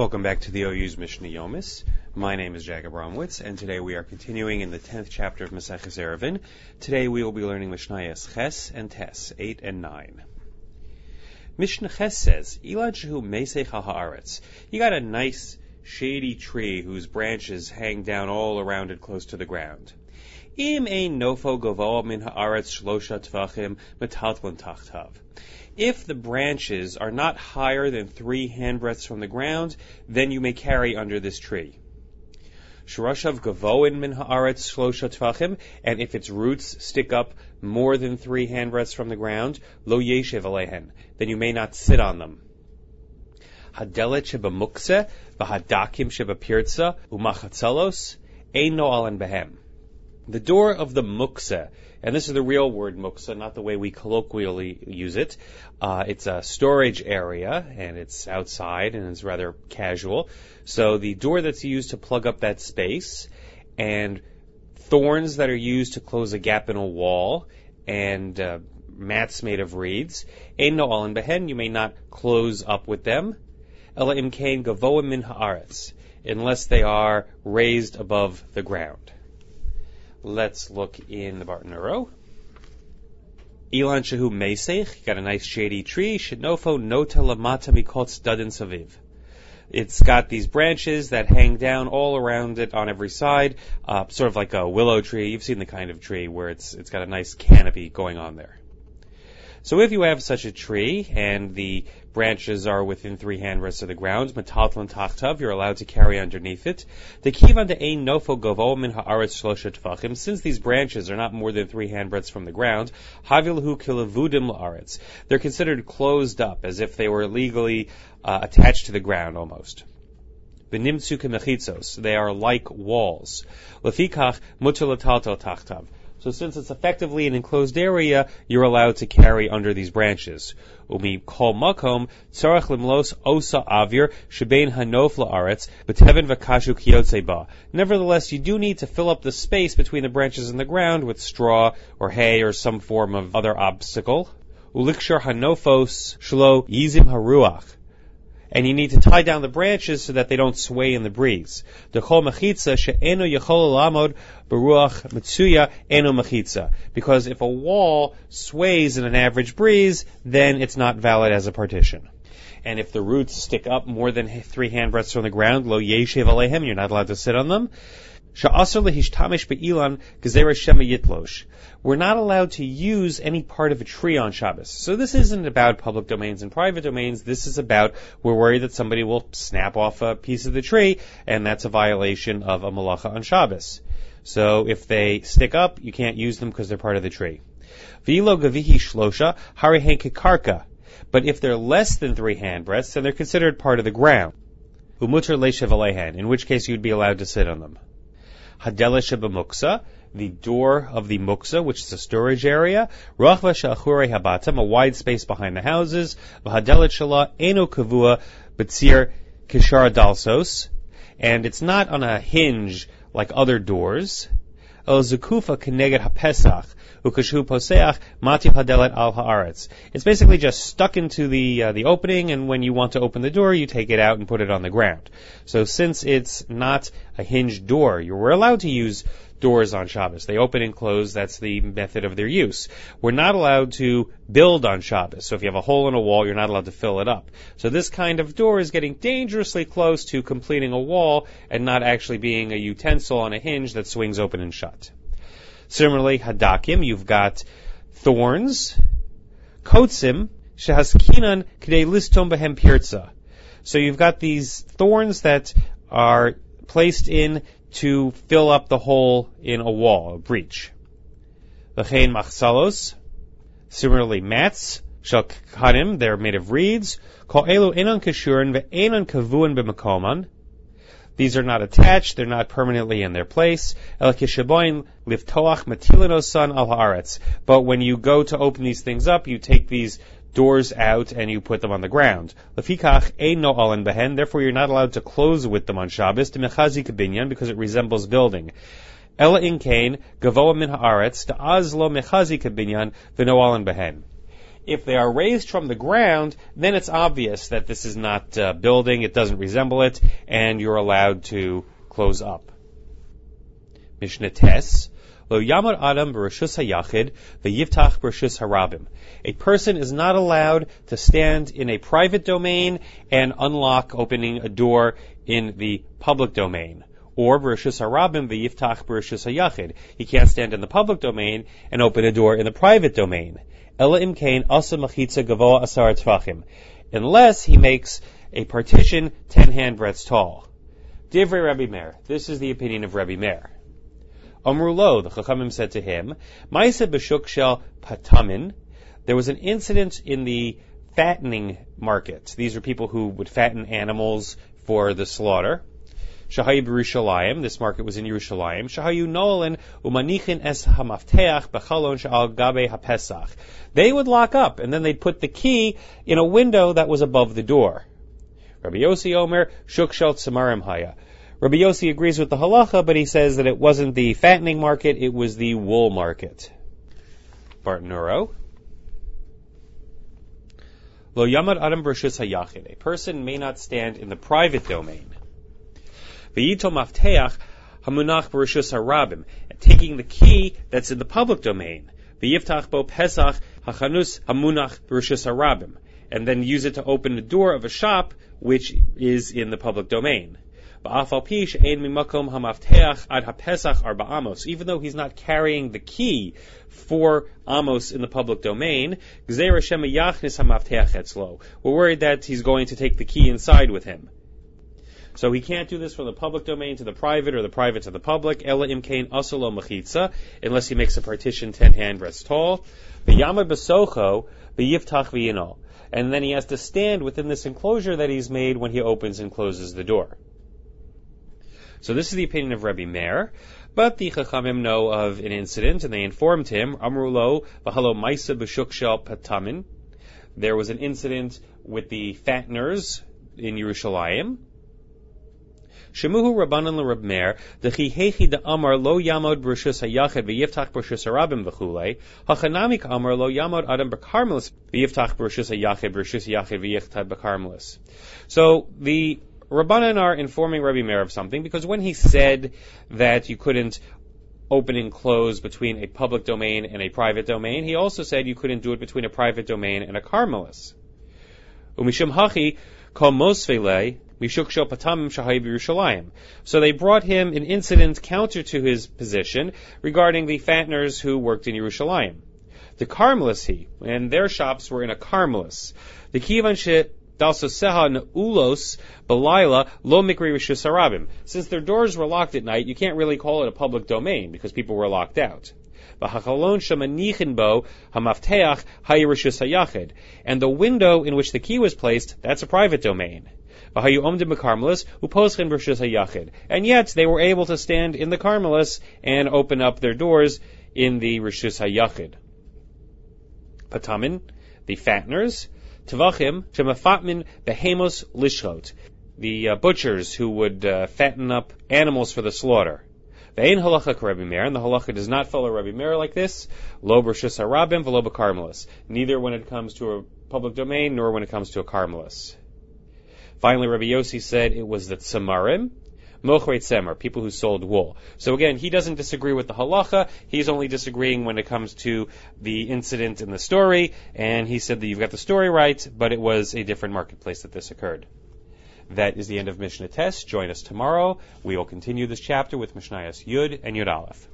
Welcome back to the OU's Mishnah Yomis. My name is Jack Abramowitz, and today we are continuing in the 10th chapter of Maseches Eruvin. Today we will be learning Mishnayos Ches and Tes, 8 and 9. Mishnah Ches says, Ilad Shehu Mesech Haaretz. You got a nice, shady tree whose branches hang down all around it close to the ground. If the branches are not higher than three handbreadths from the ground, then you may carry under this tree. Shurashav gavoin min haaretz shlosha tvachim, and if its roots stick up more than three handbreadths from the ground, lo yeshev alehen, then you may not sit on them. Hadelet sheba mukse, v'hadakim sheba pirza, umachatzalos, ein no behem. The door of the mukse and this is the real word muksa, not the way we colloquially use it. Uh, it's a storage area, and it's outside, and it's rather casual. So the door that's used to plug up that space, and thorns that are used to close a gap in a wall, and uh, mats made of reeds. Ein no alin behen, you may not close up with them. Ela imkain gavoa min haaretz, unless they are raised above the ground. Let's look in the Bartnuro. Ilan Shehu Mesech, got a nice shady tree. Shinofo Nota Lamata Mikot Studin Saviv. It's got these branches that hang down all around it on every side, uh, sort of like a willow tree. You've seen the kind of tree where it's it's got a nice canopy going on there. So if you have such a tree and the branches are within three handbreadths of the ground, metaltlon tachtav, you're allowed to carry underneath it. The kivan de ein nofo govo min haaretz shlosha tvachim, since these branches are not more than three handbreadths from the ground, havilhu kilavudim laaretz. They're considered closed up, as if they were legally uh, attached to the ground almost. They are like walls. Lefikach mutar tachtav. So since it's effectively an enclosed area, you're allowed to carry under these branches. Umi kol makom limlos osa avir shebein hanof laaretz b'teven v'kashu. Nevertheless, you do need to fill up the space between the branches and the ground with straw or hay or some form of other obstacle. Ulikshar hanofos shlo yizim haruach and you need to tie down the branches so that they don't sway in the breeze. Because if a wall sways in an average breeze, then it's not valid as a partition. And if the roots stick up more than three handbreadths from the ground, lo yeshev alehem, you're not allowed to sit on them. We're not allowed to use any part of a tree on Shabbos. So this isn't about public domains and private domains. This is about we're worried that somebody will snap off a piece of the tree, and that's a violation of a malacha on Shabbos. So if they stick up, you can't use them because they're part of the tree. Vilo gavihi shlosha. But if they're less than three handbreadths, then they're considered part of the ground. Umuter leishev in which case you'd be allowed to sit on them. Hadela muksa the door of the muksa, which is a storage area, rachva shachure habatam, a wide space behind the houses, v'hadelet shala eno kavua kishar dalsos, and it's not on a hinge like other doors. It's basically just stuck into the uh, the opening, and when you want to open the door, you take it out and put it on the ground. So since it's not a hinged door, you were allowed to use doors on Shabbos. They open and close. That's the method of their use. We're not allowed to build on Shabbos. So if you have a hole in a wall, you're not allowed to fill it up. So this kind of door is getting dangerously close to completing a wall and not actually being a utensil on a hinge that swings open and shut. Similarly, hadakim, you've got thorns, kotsim, shehaskinan k'dei listom behem pirza. So you've got these thorns that are placed in to fill up the hole in a wall, a breach. V'chein machsalos, similarly mats, shal kanim, they're made of reeds, kol elu enon kashurin ve'enon kavuin b'makoman, these are not attached, they're not permanently in their place. El kishaboin liftoach matilinosan al haaretz. But when you go to open these things up, you take these doors out and you put them on the ground. Lefikach ein no alen behen. Therefore, you're not allowed to close with them on Shabbos to mechazi kabinyan because it resembles building. In kain gavoa min haaretz to azlo mechazi kabinyan v'no alen behen. If they are raised from the ground, then it's obvious that this is not uh, building, it doesn't resemble it, and you're allowed to close up. Mishnah Tes, Lo Yamad Adam Barashus Hayachid, Yiftach Barashus Harabim. A person is not allowed to stand in a private domain and unlock opening a door in the public domain. Or Barashus Harabim Yiftach Barashus Hayachid. He can't stand in the public domain and open a door in the private domain. Ella Imkain Asa Machitza Gavoa Asar Tvachim. Unless he makes a partition ten handbreadths tall. Divrei Rabbi Meir. This is the opinion of Rabbi Meir. Amrulo, the Chachamim said to him, Maisa b'shuk shel patamin. There was an incident in the fattening market. These are people who would fatten animals for the slaughter. Shahayu Yerushalayim. This market was in Yerushalayim. Shahayu Nolan umanichin es hamafteach bechalon shal gabe hapesach. They would lock up, and then they'd put the key in a window that was above the door. Rabbi Yossi Omer shuk shel tzamarim haya. Rabbi Yossi agrees with the halacha, but he says that it wasn't the fattening market, it was the wool market. Bartnuro. Lo yamad adam brishus hayachid. A person may not stand in the private domain. V'yito mafteach hamunach brishus harabim. Taking the key that's in the public domain. V'yiftach bo pesach hachanus hamunach brishus harabim. And then use it to open the door of a shop which is in the public domain. Even though he's not carrying the key for Amos in the public domain, we're worried that he's going to take the key inside with him. So he can't do this from the public domain to the private or the private to the public, unless he makes a partition ten handbreadths tall. And then he has to stand within this enclosure that he's made when he opens and closes the door. So this is the opinion of Rabbi Meir. But the Chachamim know of an incident, and they informed him, Amrulo v'halo maisa b'shuk shel patamin. There was an incident with the fatteners in Yerushalayim. Shemuhu Rabbanan l'Rab Meir, dechi hechi Amar lo yamod b'rishus hayachid v'yiftach b'rishus harabim v'chulei, hachanamik Amar lo yamod adam b'karmelis v'yiftach b'rishus hayachid b'rishus hayachid v'yiftach b'karmelis. So the Rabbanan are informing Rabbi Meir of something because when he said that you couldn't open and close between a public domain and a private domain, he also said you couldn't do it between a private domain and a carmelis. Umishim hachi. So they brought him an incident counter to his position regarding the fatteners who worked in Yerushalayim. The Carmelis he, and their shops were in a Carmelis. The kivan Ulos belayla lo mikri Since their doors were locked at night, you can't really call it a public domain because people were locked out. And the window in which the key was placed, that's a private domain. And yet they were able to stand in the Carmelis and open up their doors in the Rishus HaYachid. Patamin, the fatteners, Tavachim, Shemafatmin Behemos the uh, butchers who would uh, fatten up animals for the slaughter. Ve'in halacha Meir, and the halacha does not follow Rabbi Meir like this. Lo harabim v'lo. Neither when it comes to a public domain nor when it comes to a carmelis. Finally, Rabbi Yossi said it was the tzamarim, Mochret Semer, people who sold wool. So again, he doesn't disagree with the halacha. He's only disagreeing when it comes to the incident in the story. And he said that you've got the story right, but it was a different marketplace that this occurred. That is the end of Mishnah Tes. Join us tomorrow. We will continue this chapter with Mishnayos Yud and Yud Aleph.